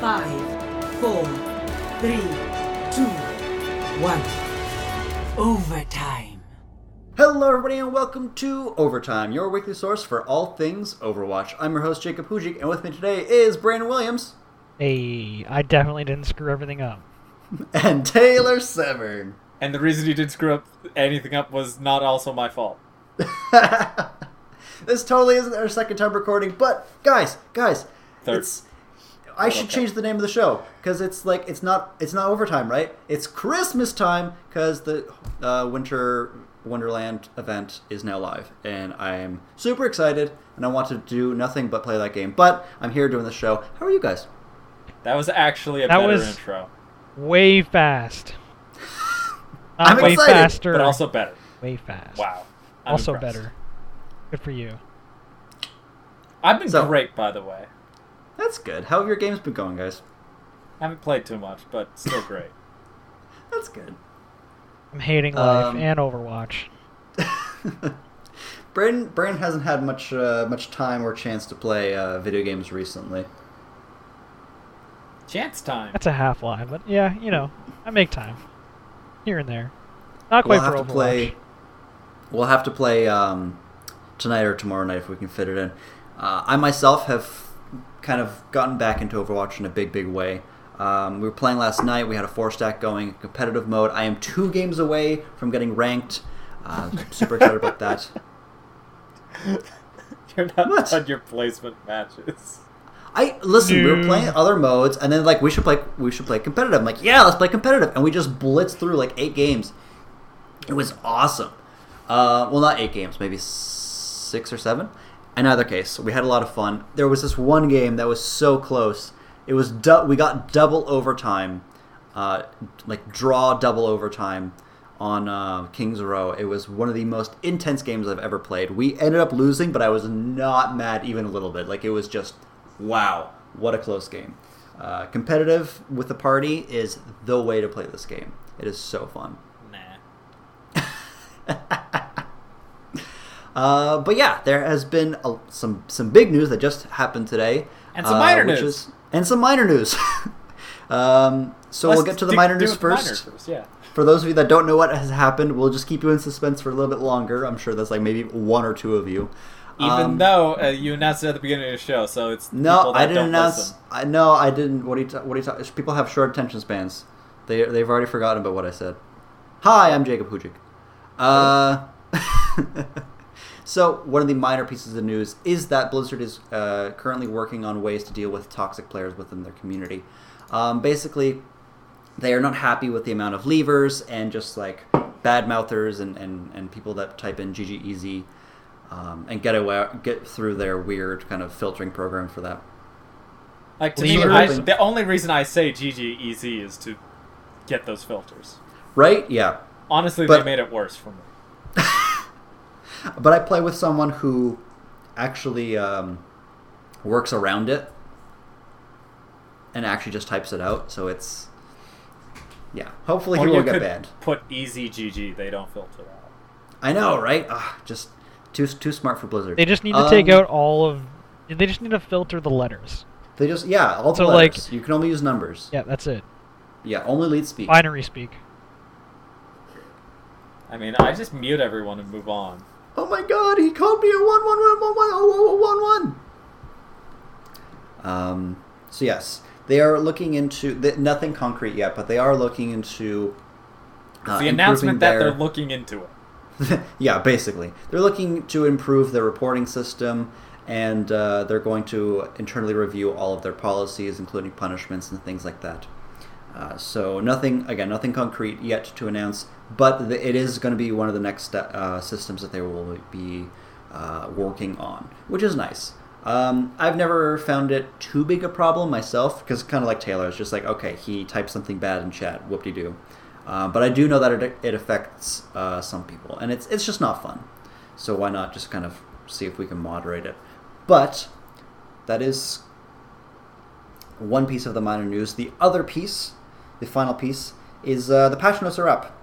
Five, four, three, two, one. Overtime. Hello, everybody, and welcome to Overtime, your weekly source for all things Overwatch. I'm your host, Jacob Hujik, and with me today is Brandon Williams Hey, I definitely didn't screw everything up. and Taylor Severn. And the reason you didn't screw up anything up was not also my fault. this totally isn't our second time recording, but guys, guys, Third. it's. I should Okay. change the name of the show because it's like it's not it's not overtime, right? It's Christmas time because the uh, Winter Wonderland event is now live, and I'm super excited, and I want to do nothing but play that game. But I'm here doing the show. How are you guys? That was actually a That better was- intro, Way fast. I'm way excited, faster. but also better. way fast. Wow. I'm also impressed. better. Good for you. I've been So- great, by the way. That's good. How have your games been going, guys? I haven't played too much, but still great. That's good. I'm hating life Um, and Overwatch. Brandon, Brandon hasn't had much uh, much time or chance to play uh, video games recently. Chance time. That's a half lie, but yeah, you know, I make time here and there. Not We'll quite have for to Overwatch. play. We'll have to play um, tonight or tomorrow night if we can fit it in. Uh, I myself have kind of gotten back into Overwatch in a big, big way. Um, we were playing last night. We had a four stack going, competitive mode. I am two games away from getting ranked. Uh, super excited about that. You're not What? done your placement matches. I listen. We were playing other modes, and then like we should play. We should play competitive. I'm like, yeah, let's play competitive, and we just blitzed through like eight games. It was awesome. Uh, well, not eight games, maybe six or seven. In either case, we had a lot of fun. There was this one game that was so close. It was du- we got double overtime, uh, like draw double overtime on uh, Kings Row. It was one of the most intense games I've ever played. We ended up losing, but I was not mad even a little bit. Like it was just wow, what a close game. Uh, competitive with the party is the way to play this game. It is so fun. Uh, but yeah, there has been a, some some big news that just happened today, And some uh, minor which news. is- and some minor news. um, so we'll get to the do- minor do news the minor first. first, Yeah. For those of you that don't know what has happened, we'll just keep you in suspense for a little bit longer. I'm sure that's like maybe one or two of you. Even Um, though uh, you announced it at the beginning of the show, so it's no, I didn't announce. listen. I no, I didn't. What are you? Ta- what are you talking? People have short attention spans. They they've already forgotten about what I said. Hi, I'm Jacob Hujik. Uh, so one of the minor pieces of news is that Blizzard is uh, currently working on ways to deal with toxic players within their community. Um, basically, they are not happy with the amount of leavers and just like bad mouthers and, and, and people that type in GG easy um, and get away get through their weird kind of filtering program for that. Like to Leave me, I, the only reason I say GG easy is to get those filters. Right? Yeah. Honestly, But- they made it worse for me. But I play with someone who actually um, works around it and actually just types it out. So it's yeah. Hopefully Or he won't get banned. put easy GG. They don't filter out. I know, right? Ugh, just too too smart for Blizzard. They just need to take Um, out all of. They just need to filter the letters. They just yeah. All the So, like- letters. you can only use numbers. Yeah, that's it. Yeah, only lead speak. Binary speak. I mean, I just mute everyone and move on. Oh my god, he called me a one one one one one oh one one one. Um. So yes, they are looking into th- nothing concrete yet, but they are looking into uh, the announcement that their- they're looking into it. yeah, basically, they're looking to improve their reporting system, and uh, they're going to internally review all of their policies, including punishments and things like that. Uh, so nothing, again, nothing concrete yet to announce, but the, it is going to be one of the next uh, systems that they will be uh, working on, which is nice. Um, I've never found it too big a problem myself, because kind of like Taylor, it's just like, okay, he typed something bad in chat, whoop-de-doo. Uh, but I do know that it, it affects uh, some people, and it's it's just not fun. So why not just kind of see if we can moderate it? But that is one piece of the minor news. The other piece, the final piece, is uh, the patch notes are up,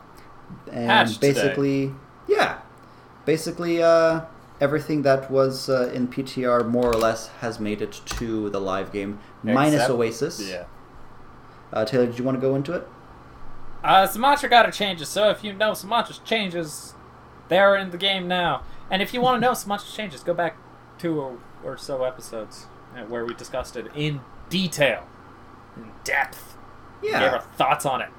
and Patched today. basically, yeah, basically, uh, everything that was uh, in PTR more or less has made it to the live game, minus Except- Oasis. Yeah. Uh, Taylor, did you want to go into it? Uh, Symmetra got her changes, so if you know Symmetra's changes, they're in the game now. And if you want to know Symmetra's changes, go back two or, or so episodes uh, where we discussed it in detail, in depth. Gave our thoughts on it.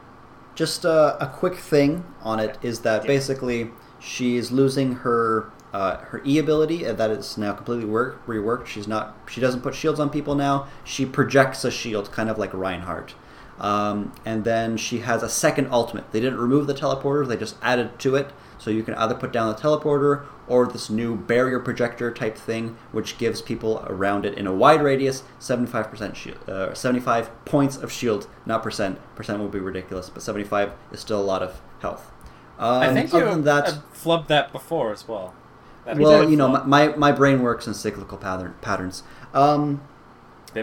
Just uh, a quick thing on it is that basically she's losing her uh, her E ability, and that is now completely work, reworked. She's not she doesn't put shields on people now. She projects a shield, kind of like Reinhardt. Um, and then she has a second ultimate. They didn't remove the teleporter; they just added to it. So you can either put down the teleporter or this new barrier projector type thing, which gives people around it in a wide radius 75% shield, uh, 75 points of shield, not percent. Percent would be ridiculous, but 75 is still a lot of health. Um, I think you other than that, have flubbed that before as well. That well, you know, my, my brain works in cyclical pattern, patterns. Um,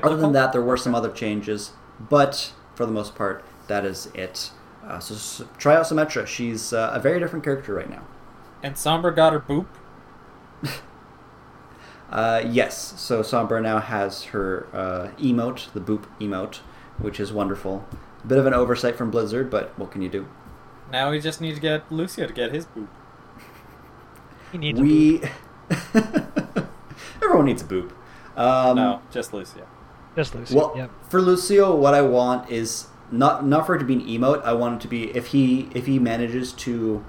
other than that, there were some other changes, but for the most part, that is it. Uh, so s- try out Symmetra. She's uh, a very different character right now. And Sombra got her boop. Uh, yes, so Sombra now has her uh, emote, the boop emote, which is wonderful. A bit of an oversight from Blizzard, but what can you do? Now we just need to get Lucio to get his boop. He needs a we everyone needs a boop. Um, no, just Lucio. Just Lucy. Well, yep. for Lucio, what I want is not not for it to be an emote. I want it to be if he if he manages to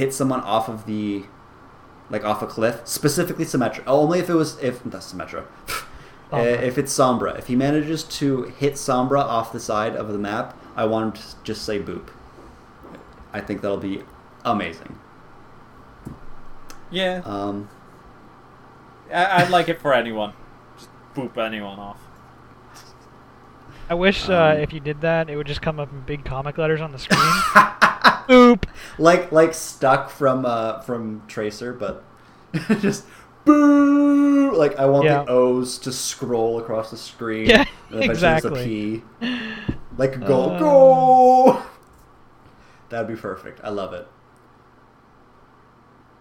hit someone off of the like off a cliff, specifically Symmetra. Only if it was if that's Symmetra. Uh, if it's Sombra, if he manages to hit Sombra off the side of the map, I want him to just say boop. I think that'll be amazing. Yeah, Um, I- I'd like it for anyone. Just boop anyone off. I wish uh, um, if you did that, it would just come up in big comic letters on the screen. Boop. Like like stuck from uh from Tracer, but just boo. Like I want Yeah. the O's to scroll across the screen. Yeah, and exactly. a P. Like go Uh. go. That'd be perfect. I love it.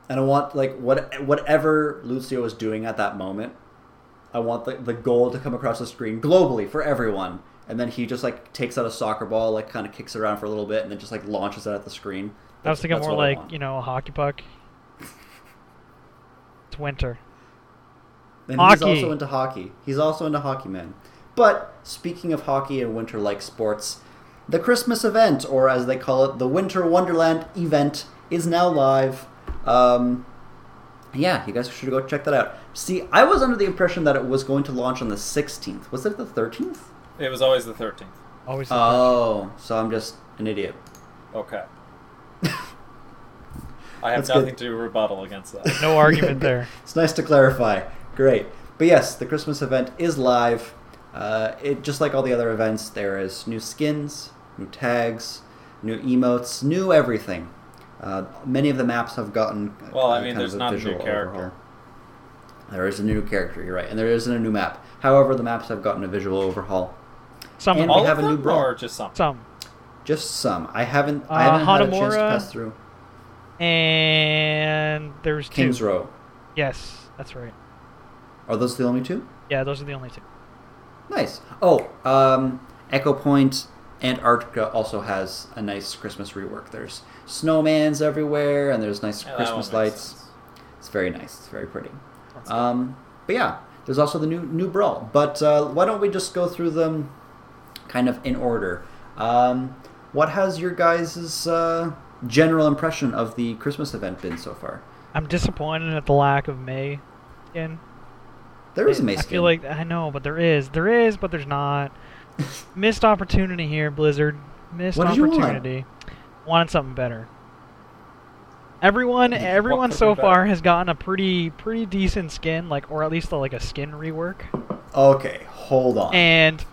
And I want like what whatever Lucio is doing at that moment. I want the, the goal to come across the screen globally for everyone. And then he just like takes out a soccer ball, like kind of kicks it around for a little bit, and then just like launches it at the screen. I was thinking That's more like you know a hockey puck. It's winter. And he's Hockey. also into hockey. He's also into hockey, man. But speaking of hockey and winter-like sports, the Christmas event, or as they call it, the Winter Wonderland event, is now live. Um, yeah, you guys should go check that out. See, I was under the impression that it was going to launch on the 16th. Was it the 13th? It was always the 13th. Always. the Oh, so I'm just an idiot. Okay. I have That's good. nothing to rebuttal against that. no argument there. It's nice to clarify. Great. But yes, the Christmas event is live. Uh, it just like all the other events, there is new skins, new tags, new emotes, new everything. Uh, many of the maps have gotten. uh, Well, I mean, there's of not a new visual character. overhaul. There is a new character. You're right, and there isn't a new map. However, the maps have gotten a visual overhaul. Some And of we All have of a new them, brawl. or just some? some. Just some. I haven't. Uh, I haven't had a chance to pass through And there's two. Row. Yes, that's right. Are those the only two? Yeah, those are the only two. Nice. Oh, um, Ecopoint Antarctica also has a nice Christmas rework. There's snowmans everywhere, and there's nice Yeah, Christmas one makes lights. sense. It's very nice. It's very pretty. That's good. Um, but yeah, there's also the new new brawl. But uh, why don't we just go through them, kind of in order? Um, what has your guys' uh, general impression of the Christmas event been so far? I'm disappointed at the lack of Mei skin. There is a Mei I skin. feel like I know, but there is. There is, but there's not. Missed opportunity here, Blizzard. Missed What did you want? opportunity. Wanted something better. Everyone, everyone so far better? has gotten a pretty, pretty decent skin, like, or at least like a skin rework. okay, hold on. And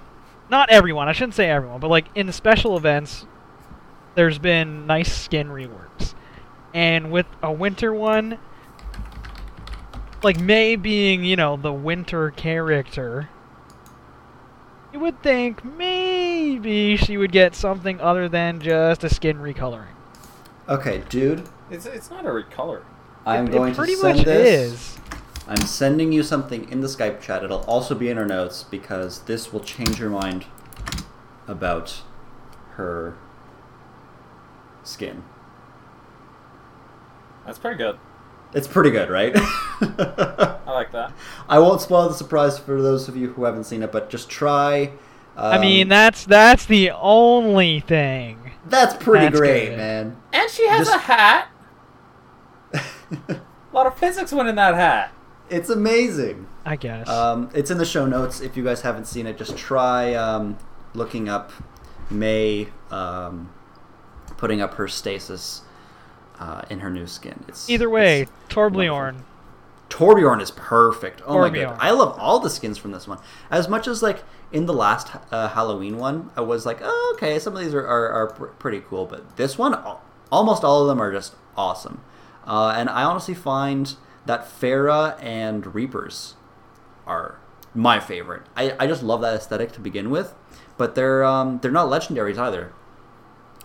not everyone. I shouldn't say everyone, but like in the special events, there's been nice skin reworks. And with a winter one, like Mei being, you know, the winter character, you would think maybe she would get something other than just a skin recoloring. okay, dude, It's, it's not a recolor. I'm it, going it pretty to send much this. is. I'm sending you something in the Skype chat. It'll also be in our notes because this will change your mind about her skin. That's pretty good. It's pretty good, right? I like that. I won't spoil the surprise for those of you who haven't seen it, but just try. I um, mean, that's that's the only thing. that's pretty that's great, good. man. And she has Just- a hat. A lot of physics went in that hat. it's amazing. I guess. Um, it's in the show notes. If you guys haven't seen it, just try um, looking up Mei um, putting up her stasis uh, in her new skin. It's Either way, it's Torbjorn. Torbjorn is perfect. Oh my god, I love all the skins from this one. As much as like in the last uh, Halloween one, I was like, oh, okay, some of these are are, are pr- pretty cool, but this one, almost all of them are just awesome. Uh, and I honestly find that Pharah and Reapers are my favorite. I, I just love that aesthetic to begin with, but they're um they're not legendaries either.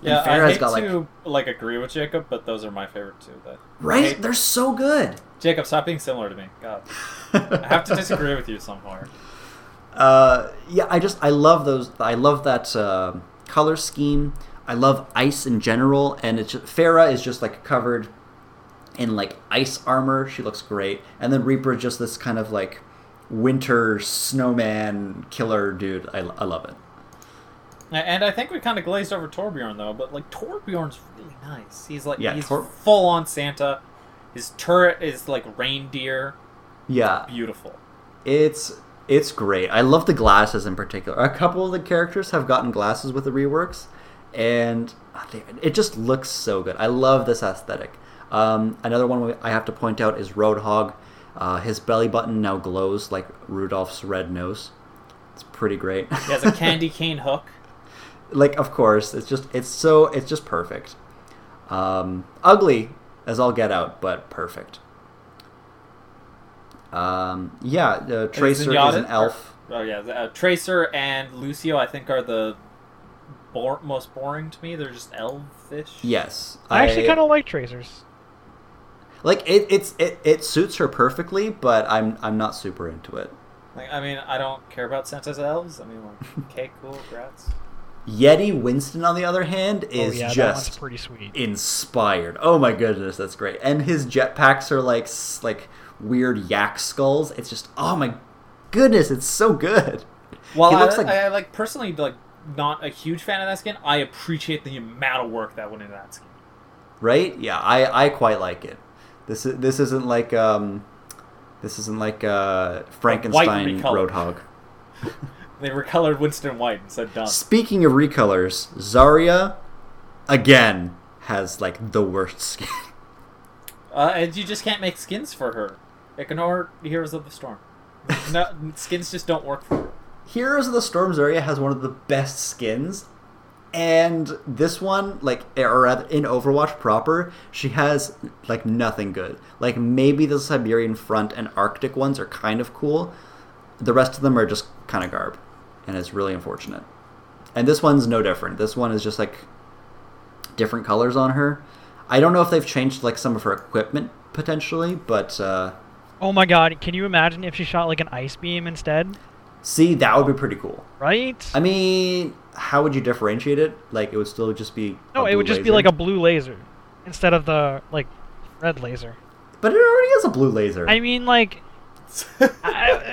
Yeah, I hate got, like- to like agree with Jacob, but those are my favorite too. That Right? They're so good. Jacob, stop being similar to me. God, I have to disagree with you somewhere. Uh, yeah, I just I love those. I love that uh, color scheme. I love ice in general, and it's just, Pharah is just like covered in like ice armor. She looks great, and then Reaper is just this kind of like winter snowman killer dude. I, I love it. And I think we kind of glazed over Torbjorn though, but like Torbjorn's really nice. He's like Yeah, he's Tor- full on Santa. His turret is like reindeer. Yeah, Beautiful. it's it's great. I love the glasses in particular. A couple of the characters have gotten glasses with the reworks, and it just looks so good. I love this aesthetic. Um, another one we- I have to point out is Roadhog. Uh, his belly button now glows like Rudolph's red nose. It's pretty great. He has a candy cane hook. Like, of course, it's just it's so it's just perfect. Um, ugly as all get out, but perfect. Um, yeah, uh, Tracer is Zenyatta- an elf. Oh yeah, the- uh, Tracer and Lucio I think are the bor- most boring to me. They're just elfish. Yes, I actually kind of like Tracers. like it. It's it, it suits her perfectly, but I'm I'm not super into it. Like, I mean, I don't care about Santa's elves. I mean, like, okay, cool, grats. Yeti Winston, on the other hand, is oh yeah, that just pretty sweet. inspired. Oh my goodness, that's great. And his jetpacks are like like weird yak skulls. It's just oh my goodness, it's so good. Well, He I, like- I, I like personally like not a huge fan of that skin. I appreciate the amount of work that went into that skin. Right? Yeah, I I quite like it. This is this isn't like um this isn't like uh Frankenstein recolored. Roadhog. They recolored Winston White and said done. Speaking of recolors, Zarya again has like the worst skin. Uh, and you just can't make skins for her. Ignore Heroes of the Storm. No, skins just don't work for her. Heroes of the Storm Zarya has one of the best skins, and this one, like, or rather, in Overwatch proper, she has like nothing good. Like maybe the Siberian Front and Arctic ones are kind of cool. The rest of them are just kind of garb, and it's really unfortunate. And this one's no different. This one is just like different colors on her. I don't know if they've changed like some of her equipment potentially, but uh, Oh my god, can you imagine if she shot like an ice beam instead? see, that would be pretty cool. Right? I mean, how would you differentiate it? Like, it would still just be. no, it would just be like a blue laser instead of the like red laser. But it already is a blue laser. I mean, like. I-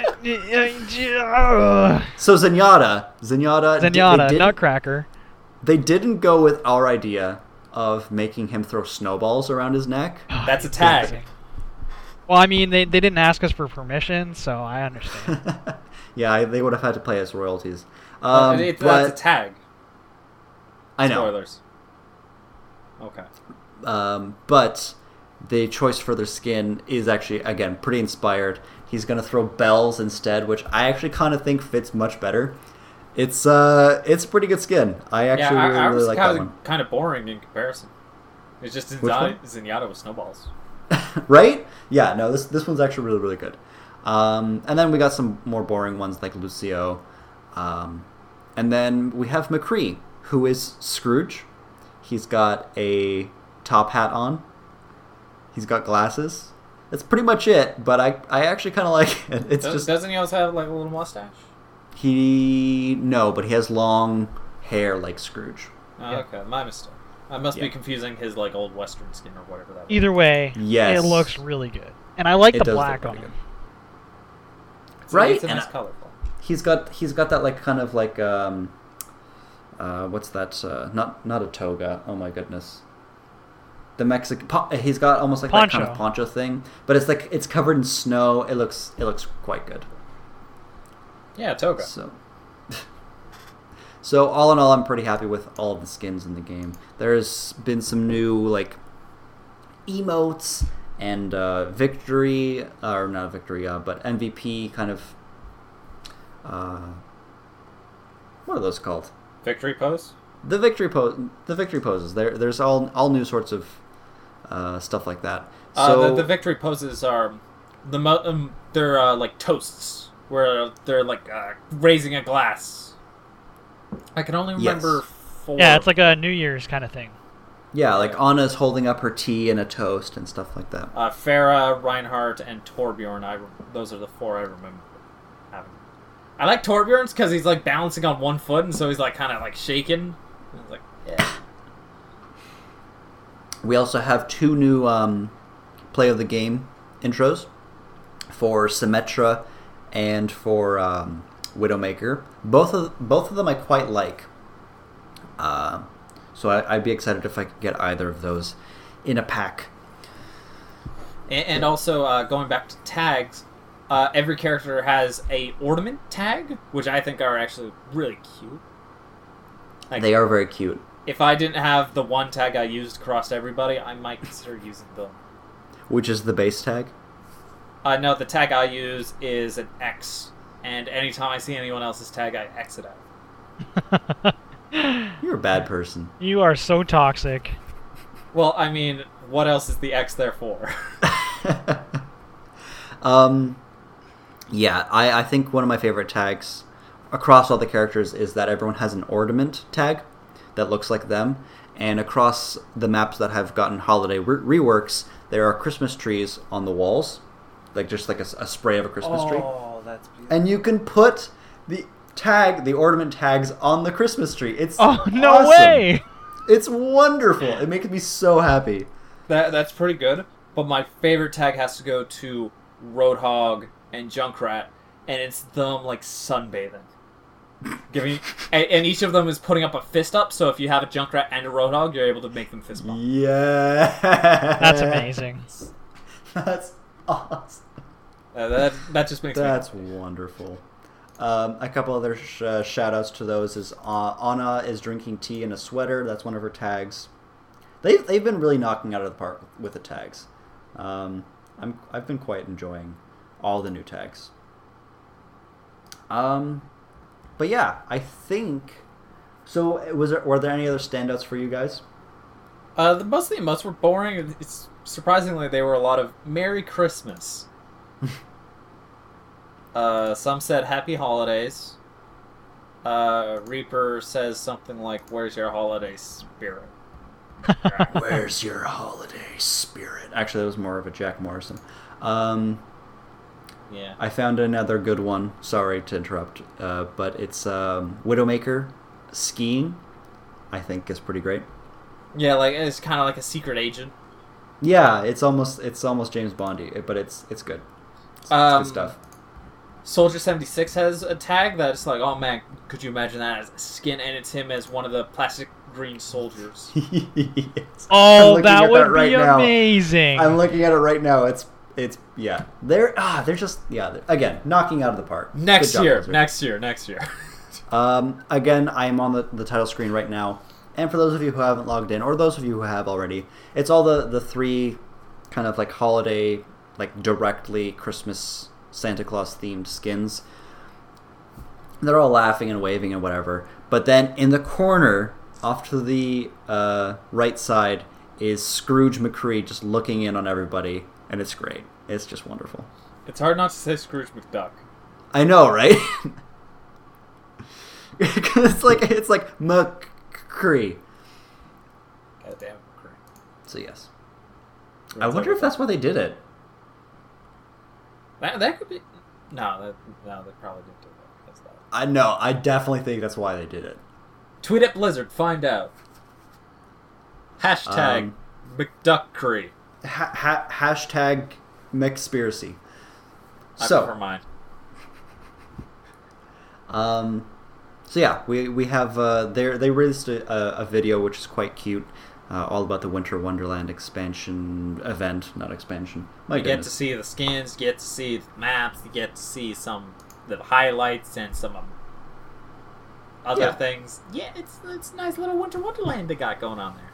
so Zenyatta, Zenyatta, Zenyatta, they, didn't, Nutcracker. they didn't go with our idea of making him throw snowballs around his neck. That's a tag. Well, I mean, they, they didn't ask us for permission, so I understand. yeah, they would have had to pay us royalties. Uh, Um, it- but that's a tag. I know. Spoilers. Okay. Um, but the choice for their skin is actually again pretty inspired. He's gonna throw bells instead, which I actually kind of think fits much better. It's uh, it's a pretty good skin. I Yeah, actually I, really, I really like that one. kind of boring in comparison. It's just? Zenyatta, Zenyatta with snowballs. right? Yeah, no, this this one's actually really really good. Um, and then we got some more boring ones like Lucio, um, and then we have McCree, who is Scrooge. He's got a top hat on. He's got glasses. That's pretty much it. But I I actually kind of like it. It's Does, just doesn't he also have like a little mustache? he no, but he has long hair like Scrooge. Oh, Yeah. Okay, my mistake. I must be confusing his like old western skin or whatever that. was. Either way, Yes. it looks really good, and I like It the black on him. It's- Right? It's a And nice I- color. He's got he's got that like kind of like um uh what's that uh not not a toga. Oh my goodness. The Mexican po- he's got almost like that kind of Poncho. poncho thing, but it's like it's covered in snow. It looks it looks quite good. Yeah, toga. So, so all in all, I'm pretty happy with all the skins in the game. There's been some new like emotes and uh, victory, or not victory, uh, but MVP kind of. Uh, what are those called? Victory pose. The victory pose. The victory poses. There, there's all all new sorts of uh, stuff like that. Uh, So the, the victory poses are the mo- um, they're uh, like toasts where they're like uh, raising a glass. I can only Yes. remember four. Yeah, it's like a New Year's kind of thing. yeah, like Ana's holding up her tea and a toast and stuff like that. uh, Pharah, Reinhardt, and Torbjorn. I re- those are the four I remember having. I like Torbjorn's because he's like balancing on one foot, and so he's like kind of like shaking. It's like yeah. We also have two new um, play of the game intros for Symmetra and for um, Widowmaker. Both of both of them I quite like. Uh, so I, I'd be excited if I could get either of those in a pack. And, and also uh, going back to tags, uh, every character has a ornament tag, which I think are actually really cute. Like, They are very cute. If I didn't have the one tag I used across everybody, I might consider using them. Which is the base tag? Uh, no, the tag I use is an X, and anytime I see anyone else's tag, I X it out. You're a bad person. you are so toxic. Well, I mean, what else is the X there for? um, yeah, I, I think one of my favorite tags across all the characters is that everyone has an ornament tag that looks like them. And across the maps that have gotten holiday re- reworks, there are Christmas trees on the walls, like just like a spray of a Christmas tree. Oh, that's beautiful. And you can put the tag, the ornament tags on the Christmas tree. It's Oh no awesome. way! It's wonderful. It makes me so happy. That that's pretty good. But my favorite tag has to go to Roadhog and Junkrat, and it's them like sunbathing. Giving and, and each of them is putting up a fist up. So if you have a Junkrat and a Roadhog, you're able to make them fist bump. Yeah, That's amazing. That's awesome. Uh, that that just makes That's me. wonderful. Um, a couple other sh- uh, shout outs to those is uh, Ana is drinking tea in a sweater. That's one of her tags. They've, they've been really knocking out of the park with the tags. Um, I'm, I've been quite enjoying all the new tags. Um, but yeah, I think. So, was there, were there any other standouts for you guys? Uh, the most of the emotes were boring. It's surprisingly they were a lot of Merry Christmas. uh, some said Happy Holidays. Uh, Reaper says something like, "Where's your holiday spirit?" Where's your holiday spirit? Actually, that was more of a Jack Morrison. Um, Yeah. I found another good one. Sorry to interrupt, uh, but it's um, Widowmaker skiing. I think is pretty great. Yeah, like it's kind of like a secret agent. Yeah, it's almost it's almost James Bondy, but it's it's good. It's, it's Um, good stuff. Soldier seventy six has a tag that's like, oh man, could you imagine that as skin? And it's him as one of the plastic green soldiers. Yes. Oh, that at would right be now. amazing. I'm looking at it right now. It's it's yeah. They're ah they're just yeah again knocking out of the park. next job, year, next year, next year. Um, again, I am on the, the title screen right now. And for those of you who haven't logged in, or those of you who have already, it's all the, the three kind of like holiday, like directly Christmas Santa Claus themed skins. They're all laughing and waving and whatever. But then in the corner, off to the uh, right side, is Scrooge McCree just looking in on everybody. And it's great. It's just wonderful. it's hard not to say Scrooge McDuck. I know, right? it's like it's like McCree. God damn. McCree. So yes, I wonder if that's why they did it. That, that could be. No, that, no, they probably didn't do that. That's that. I know. I definitely think that's why they did it. Tweet at Blizzard. Find out. Hashtag Um, McDuckcree. Ha- ha- hashtag McSpiracy. I So, prefer mine. Um, so yeah, we we have uh, they they released a, a, video which is quite cute, uh, all about the Winter Wonderland expansion event, not expansion. My You get to see the skins, you get to see the maps, you get to see some the highlights and some um, other Yeah. things. Yeah, it's it's a nice little Winter Wonderland they got going on there.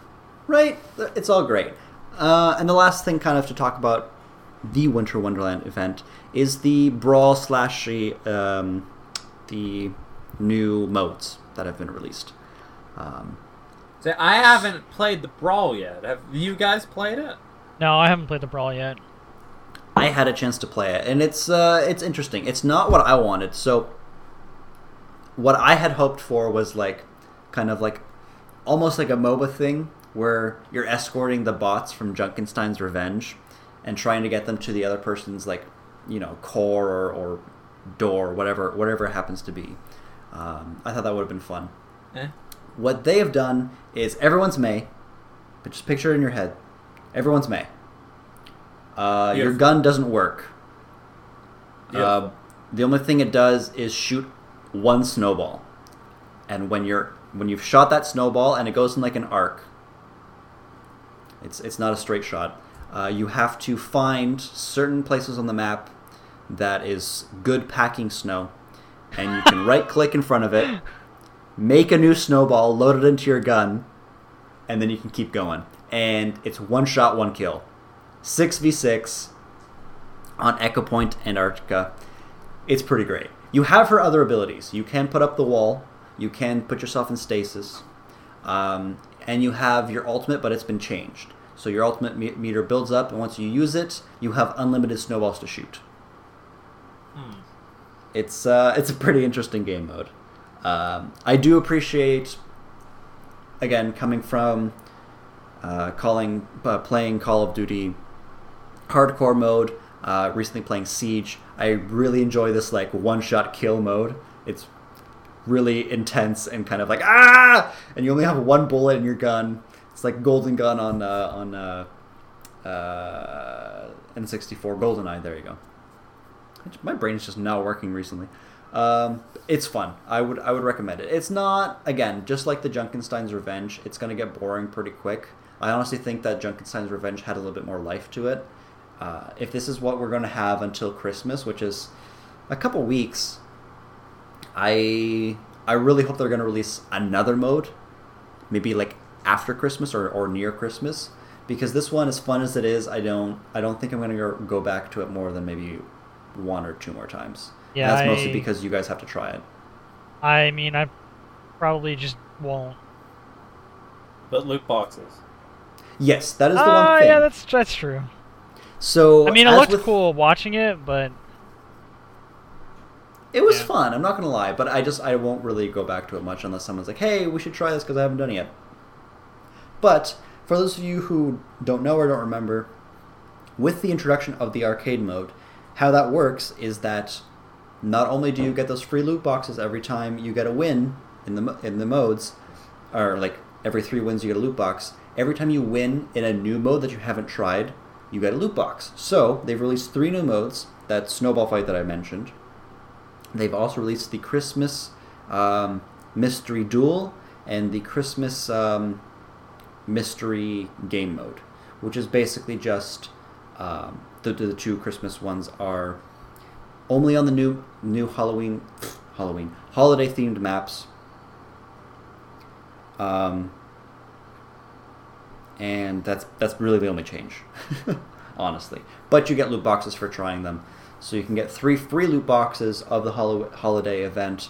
Right, it's all great. Uh, and the last thing, kind of, to talk about the Winter Wonderland event is the brawl slash um, the new modes that have been released. Um, So I haven't played the Brawl yet. Have you guys played it? No, I haven't played the brawl yet. I had a chance to play it, and it's uh, it's interesting. It's not what I wanted. So, what I had hoped for was like, kind of like, almost like a MOBA thing where you're escorting the bots from Junkenstein's Revenge, and trying to get them to the other person's like, you know, core or, or door, whatever whatever it happens to be. Um, I thought that would have been fun. Eh? What they have done is everyone's Mei, but just picture it in your head. Everyone's Mei. Uh, your gun doesn't work. Uh, the only thing it does is shoot one snowball, and when you're when you've shot that snowball and it goes in like an arc, it's it's not a straight shot. Uh, you have to find certain places on the map that is good packing snow, and you can right click in front of it, make a new snowball, load it into your gun, and then you can keep going. And it's one shot, one kill. 6v6 on Ecopoint Point, Antarctica. It's pretty great. You have her other abilities. You can put up the wall, you can put yourself in stasis, um, and you have your ultimate, but it's been changed. So your ultimate me- meter builds up, and once you use it, you have unlimited snowballs to shoot. Hmm. It's uh, it's a pretty interesting game mode. Um, I do appreciate, again, coming from uh, calling uh, playing Call of Duty hardcore mode. Uh, recently playing Siege. I really enjoy this like one shot kill mode. It's really intense and kind of like ah, and you only have one bullet in your gun. It's like Golden Gun on uh, on uh, uh, N64 GoldenEye. There you go. My brain is just not working recently. Um, it's fun. I would I would recommend it. It's not again just like the Junkenstein's Revenge. It's gonna get boring pretty quick. I honestly think that Junkenstein's Revenge had a little bit more life to it. Uh, if this is what we're gonna have until Christmas, which is a couple weeks, I I really hope they're gonna release another mode, maybe like after Christmas or, or near Christmas, because this one, as fun as it is, I don't I don't think I'm gonna go, go back to it more than maybe one or two more times. And Yeah, that's mostly because you guys have to try it. I mean, I probably just won't. But loot boxes. Yes, that is the Ah, one thing. yeah, that's that's true. so I mean, it looked with- cool watching it, but It was Yeah. fun. I'm not gonna lie, but I just I won't really go back to it much unless someone's like, "Hey, we should try this because I haven't done it yet." But for those of you who don't know or don't remember, with the introduction of the arcade mode, how that works is that not only do you get those free loot boxes every time you get a win in the in the modes, or like every three wins you get a loot box. Every time you win in a new mode that you haven't tried, you get a loot box. So they've released three new modes. That snowball fight that I mentioned. They've also released the Christmas um, Mystery Duel and the Christmas um, Mystery Game Mode, which is basically just um, the, the two Christmas ones are only on the new new Halloween Halloween holiday themed maps. Um, and that's that's really the only change, honestly. But you get loot boxes for trying them, so you can get three free loot boxes of the holo- holiday event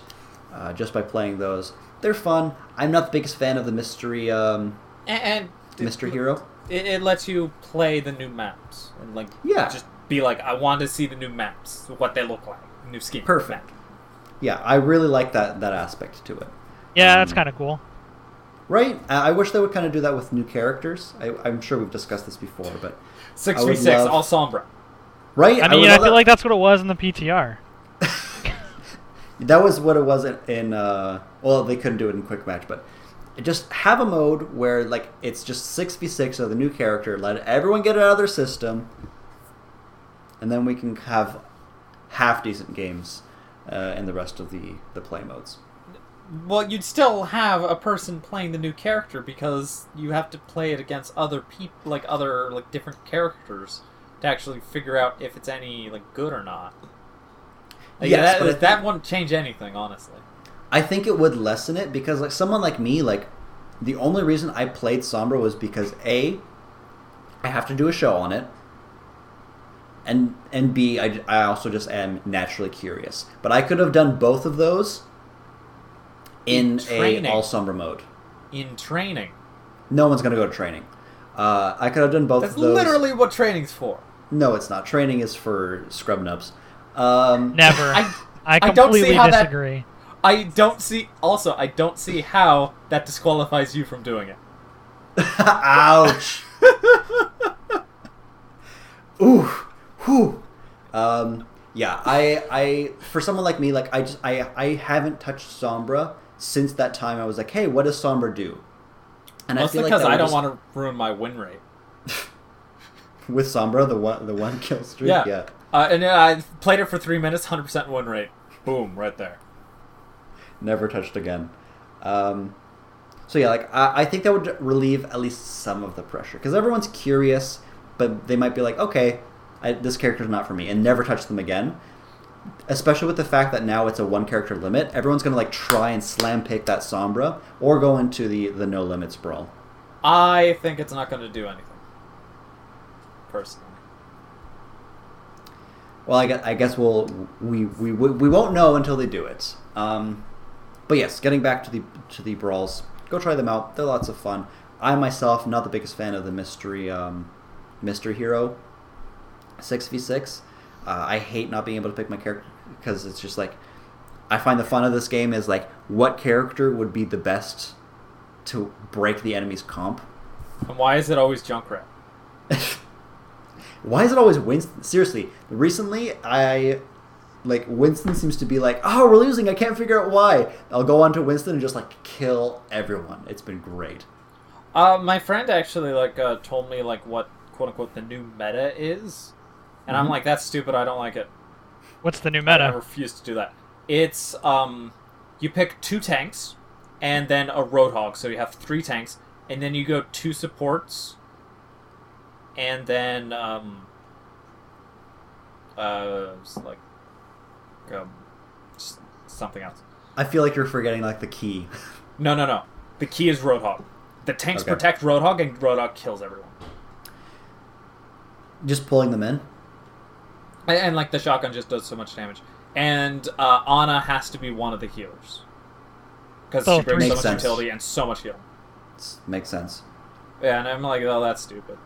uh, just by playing those. They're fun. I'm not the biggest fan of the mystery um, And, and mystery hero. It, it lets you play the new maps and like Yeah. just be like, I want to see the new maps, what they look like, new skin. Perfect. Yeah, I really like that that aspect to it. yeah, that's Um, kind of cool. Right? I I wish they would kind of do that with new characters. I, I'm sure we've discussed this before, but Six I v would six, love- all Sombra. Right? I mean, would I feel that. like that's what it was in the PTR. That was what it was in, in uh, well, they couldn't do it in quick match, but just have a mode where like it's just six v six of the new character. Let everyone get it out of their system, and then we can have half decent games uh, in the rest of the the play modes. Well, you'd still have a person playing the new character because you have to play it against other people, like other like different characters, to actually figure out if it's any like good or not. Like, Yes, that, but I that think- wouldn't change anything, honestly. I think it would lessen it because like someone like me, like the only reason I played Sombra was because a I have to do a show on it, and and b I, I also just am naturally curious. But I could have done both of those in a all Sombra mode. In training, No one's gonna go to training. Uh, I could have done both that's of those. literally what training's for. No, it's not. Training is for scrub nubs. Um, Never. I- I, I don't see completely how that- I don't see. Also, I don't see how that disqualifies you from doing it. Ouch. Ooh, whew. Um, yeah, I, I, for someone like me, like I just, I, I haven't touched Sombra since that time. I was like, hey, what does Sombra do? And Mostly like because I don't just- want to ruin my win rate. With Sombra the one, the one kill streak. Yeah. yeah. Uh, and uh, I played it for three minutes, hundred percent win rate. Boom, right there. never touched again. Um, so yeah, like I, I think that would relieve at least some of the pressure because everyone's curious, but they might be like, okay, I, this character's not for me, and never touch them again. Especially with the fact that now it's a one character limit, everyone's gonna like try and slam pick that Sombra or go into the the no limits brawl. I think it's not going to do anything. Personally. Well, I guess, I guess we'll we, we we won't know until they do it. Um, but yes, getting back to the to the brawls, go try them out. They're lots of fun. I myself not the biggest fan of the mystery um, mystery hero six v six. Uh, I hate not being able to pick my character because it's just like I find the fun of this game is like what character would be the best to break the enemy's comp. And why is it always Junkrat? Why is it always Winston? Seriously, recently I like Winston seems to be like, oh, we're losing. I can't figure out why. I'll go on to Winston and just like kill everyone. It's been great. Uh, my friend actually like uh, told me like what quote unquote the new meta is, and I'm Mhm. like, that's stupid. I don't like it. What's the new meta? I refuse to do that. It's um, you pick two tanks, and then a roadhog. So you have three tanks, and then you go two supports, and then um, uh, like um, s- something else. I feel like you're forgetting like the key. No, no, no. The key is roadhog. The tanks Okay. protect roadhog, and roadhog kills everyone. just pulling them in. And, and like the shotgun just does so much damage. And uh, Ana has to be one of the healers because Oh, she brings so much sense. utility and so much heal. It's, makes sense. Yeah, and I'm like, oh, that's stupid.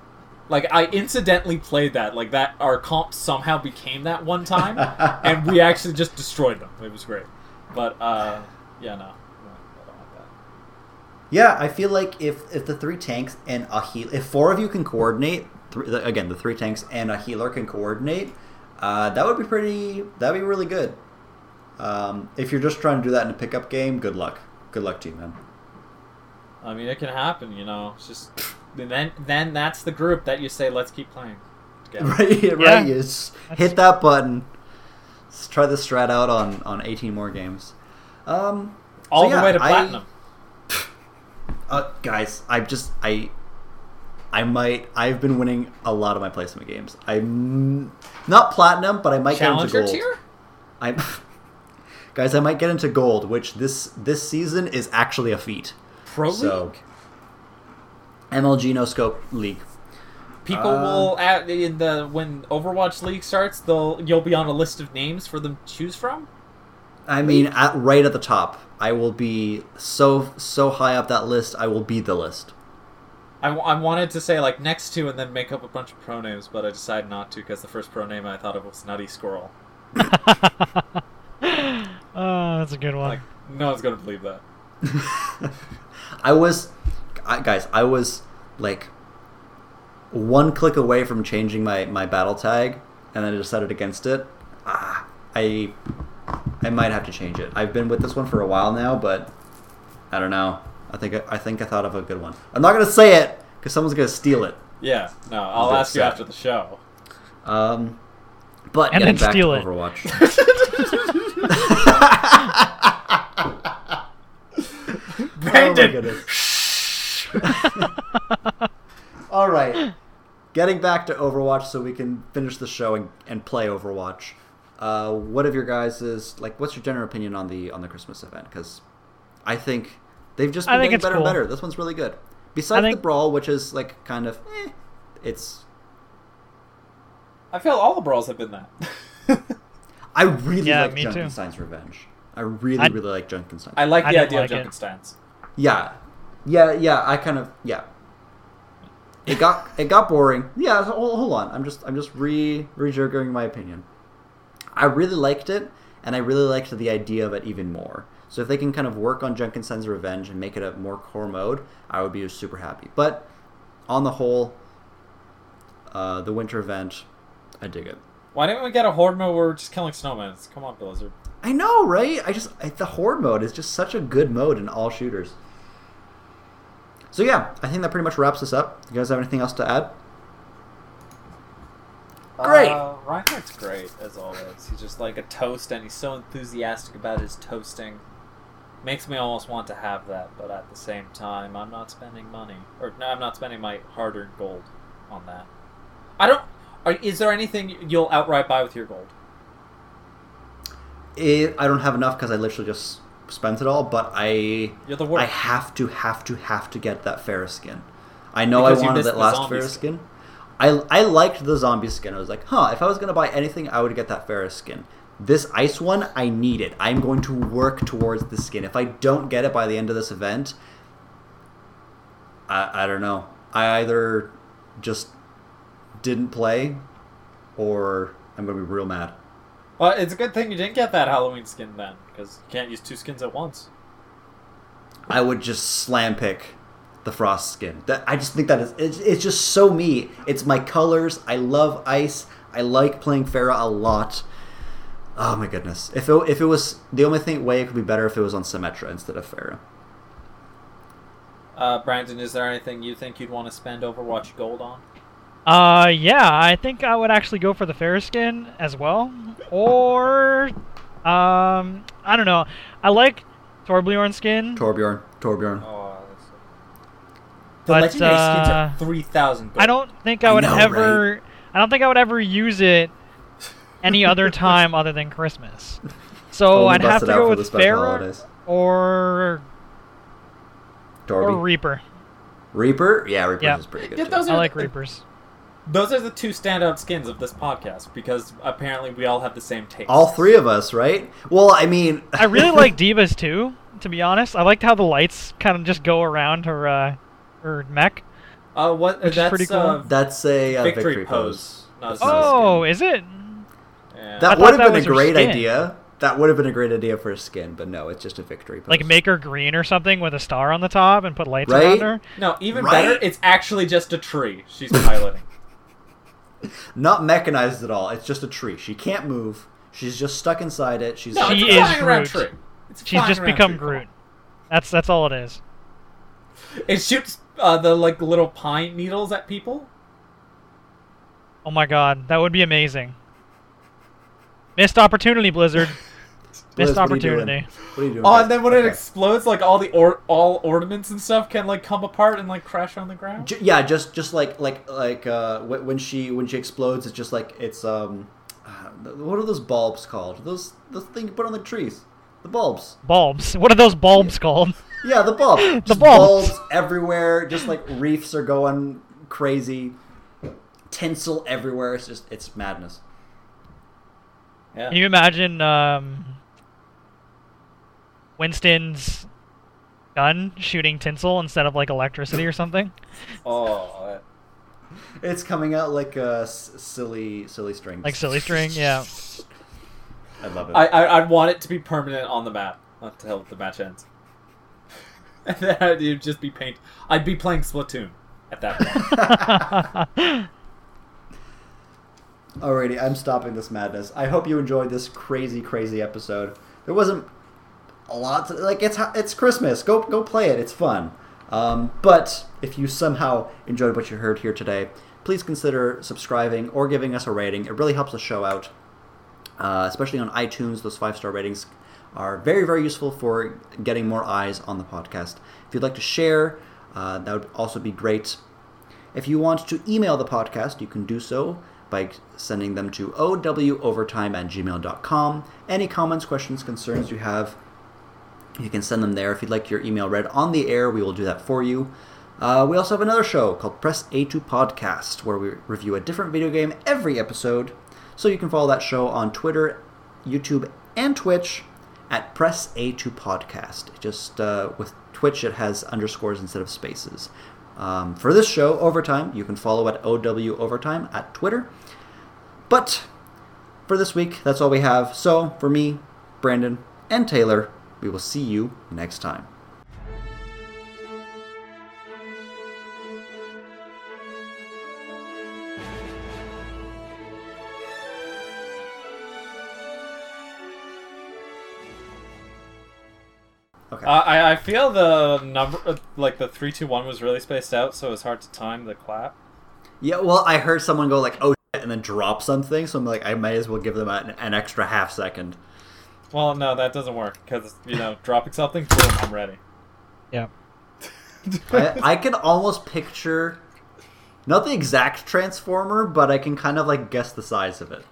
Like I incidentally played that. Like that, our comp somehow became that one time, and we actually just destroyed them. It was great. But uh, yeah, no, no, I don't like that. Yeah, I feel like if if the three tanks and a heal, if four of you can coordinate, the- again the three tanks and a healer can coordinate, uh, that would be pretty. That'd be really good. Um, if you're just trying to do that in a pickup game, good luck. Good luck to you, man. I mean, it can happen. You know, it's just then then that's the group that you say, let's keep playing together. Right, Yeah. right. You just That's- hit that button. Let's try this strat out on on 18 more games. Um, All so the yeah, way to I- platinum. Uh, guys, I just I I might I've been winning a lot of my placement games. I'm not platinum, but I might Challenger get into gold. tier? I'm guys, I might get into gold, which this this season is actually a feat. Pro So League? MLG No Scope League. People Uh, will at in the when Overwatch League starts, they'll you'll be on a list of names for them to choose from. I mean, at, right at the top, I will be so so high up that list. I will be the list. I, w- I wanted to say like next to and then make up a bunch of pro names, but I decided not to because the first pro name I thought of was Nutty Squirrel. oh, that's a good one. Like no one's gonna believe that. I was, I, guys, I was like one click away from changing my my battle tag, and then I decided against it. Ah, I I might have to change it. I've been with this one for a while now, but I don't know. I think I, I think I thought of a good one. I'm not gonna say it because someone's gonna steal it. Yeah, no, I'll Good ask you after the show. Um, but And getting then back steal to it. Overwatch. Brandon! Oh my goodness. All right. Getting back to Overwatch so we can finish the show and, and play Overwatch. Uh, what of your guys is like? What's your general opinion on the on the Christmas event? Because I think they've just I been think getting better cool. and better. This one's really good. Besides think- the brawl, which is like kind of, eh, it's. I feel all the brawls have been that. I really Yeah, like me too. Junkenstein's Revenge. I really I- really like Junkenstein. I like the didn't idea like of it. Junkenstein's. Yeah, yeah, yeah. I kind of yeah. It got it got boring. Yeah, so hold, hold on. I'm just I'm just re rejiggering my opinion. I really liked it, and I really liked the idea of it even more. So if they can kind of work on Junkenstein's Revenge and make it a more core mode, I would be super happy. But on the whole, uh, the winter event, I dig it. Why didn't we get a horde mode where we're just killing snowmen? Come on, Blizzard. I know, right? I just I, the horde mode is just such a good mode in all shooters. So yeah, I think that pretty much wraps us up. You guys have anything else to add? Great. Uh, Reinhardt's great as always. He's just like a toast, and he's so enthusiastic about his toasting. Makes me almost want to have that, but at the same time, I'm not spending money, or no, I'm not spending my hard-earned gold on that. I don't. Are, is there anything you'll outright buy with your gold? It, I don't have enough because I literally just spent it all, but I You're the I have to have to have to get that Pharah's skin. I know Because I wanted that last Pharah's skin. skin. I I liked the zombie skin. I was like, huh, if I was gonna buy anything, I would get that Pharah's skin. This ice one, I need it. I'm going to work towards the skin. If I don't get it by the end of this event, I I don't know. I either just didn't play, or I'm gonna be real mad. Well, it's a good thing you didn't get that Halloween skin then, because you can't use two skins at once. I would just slam pick the frost skin. That I just think that is it's, it's just so me. It's my colors. I love ice. I like playing Pharah a lot. Oh my goodness! If it, if it was the only thing way it could be better if it was on Symmetra instead of Pharah. Uh, Brandon, is there anything you think you'd want to spend Overwatch gold on? Uh, yeah, I think I would actually go for the Pharah's skin as well. Or, um, I don't know. I like Torbjorn skin. Torbjorn, Torbjorn. Oh, that's... The But, legendary skins uh, are three thousand. I don't think I I would know, ever. I don't think I would ever use it any other time other than Christmas. So I'd have to go with the special Pharah or or Torby. Reaper. Reaper, yeah, Reaper Yeah. is pretty good. Yeah, too. those I like Reapers. Those are the two standout skins of this podcast because apparently we all have the same taste. All three of us, right? Well, I mean, I really like D.Va's too. To be honest, I liked how the lights kind of just go around her uh, her mech. Uh, what? Which is that's pretty cool. uh, That's a uh, victory, victory, pose. pose. Not a That's not a Oh, is it? Yeah. That would have been a great idea. That would have been a great idea for a skin, but no, it's just a victory. Pose. Like make her green or something with a star on the top and put lights Right? around her. no, even Right? better. It's actually just a tree she's piloting. not mechanized at all. It's just a tree. She can't move. She's just stuck inside it. She's No, She it's a is Groot. tree. It's She's just around become tree. Groot. That's that's all it is. It shoots uh, the like little pine needles at people. Oh my god, that would be amazing. Missed opportunity, Blizzard. Liz, Missed what are you doing? opportunity. What are you doing? Oh, guys? and then when it explodes, like all the or- all ornaments and stuff can like come apart and like crash on the ground. J- yeah, just just like like like uh, when she when she explodes, it's just like it's um, uh, what are those bulbs called? Those those things you put on the trees, the bulbs. Bulbs. What are those bulbs called? Yeah, the bulb. The Just bulbs. bulbs everywhere. Just like reefs are going crazy. Tinsel everywhere. It's just it's madness. Yeah. Can you imagine um, Winston's gun shooting tinsel instead of like electricity or something? Oh, It's coming out like a s- silly silly string. Like silly string, yeah. I love it. I, I I'd want it to be permanent on the map until the match ends. and then it'd just be paint. I'd be playing Splatoon at that point. Alrighty, I'm stopping this madness. I hope you enjoyed this crazy, crazy episode. There wasn't a lot like it's it's Christmas. Go go play it. It's fun. Um, but if you somehow enjoyed what you heard here today, please consider subscribing or giving us a rating. It really helps the show out, uh, especially on iTunes. Those five star ratings are very very useful for getting more eyes on the podcast. If you'd like to share, uh, that would also be great. If you want to email the podcast, you can do so by sending them to owovertime at gmail.com. Any comments, questions, concerns you have, you can send them there. If you'd like your email read on the air, we will do that for you. Uh, we also have another show called Press A2 Podcast, where we review a different video game every episode. So you can follow that show on Twitter, YouTube, and Twitch at Press A2 Podcast. Just uh, with Twitch, it has underscores instead of spaces. Um, for this show, Overtime, you can follow at OW Overtime at Twitter. But for this week, that's all we have. So for me, Brandon, and Taylor, we will see you next time. Okay. Uh, I I feel the number uh, like the three two one was really spaced out, so it's hard to time the clap. yeah, well, I heard someone go like, "Oh," shit," and then drop something, so I'm like, I might as well give them an, an extra half second. Well, no, that doesn't work because you know dropping something, boom, I'm ready. Yeah. I, I can almost picture, not the exact transformer, but I can kind of like guess the size of it.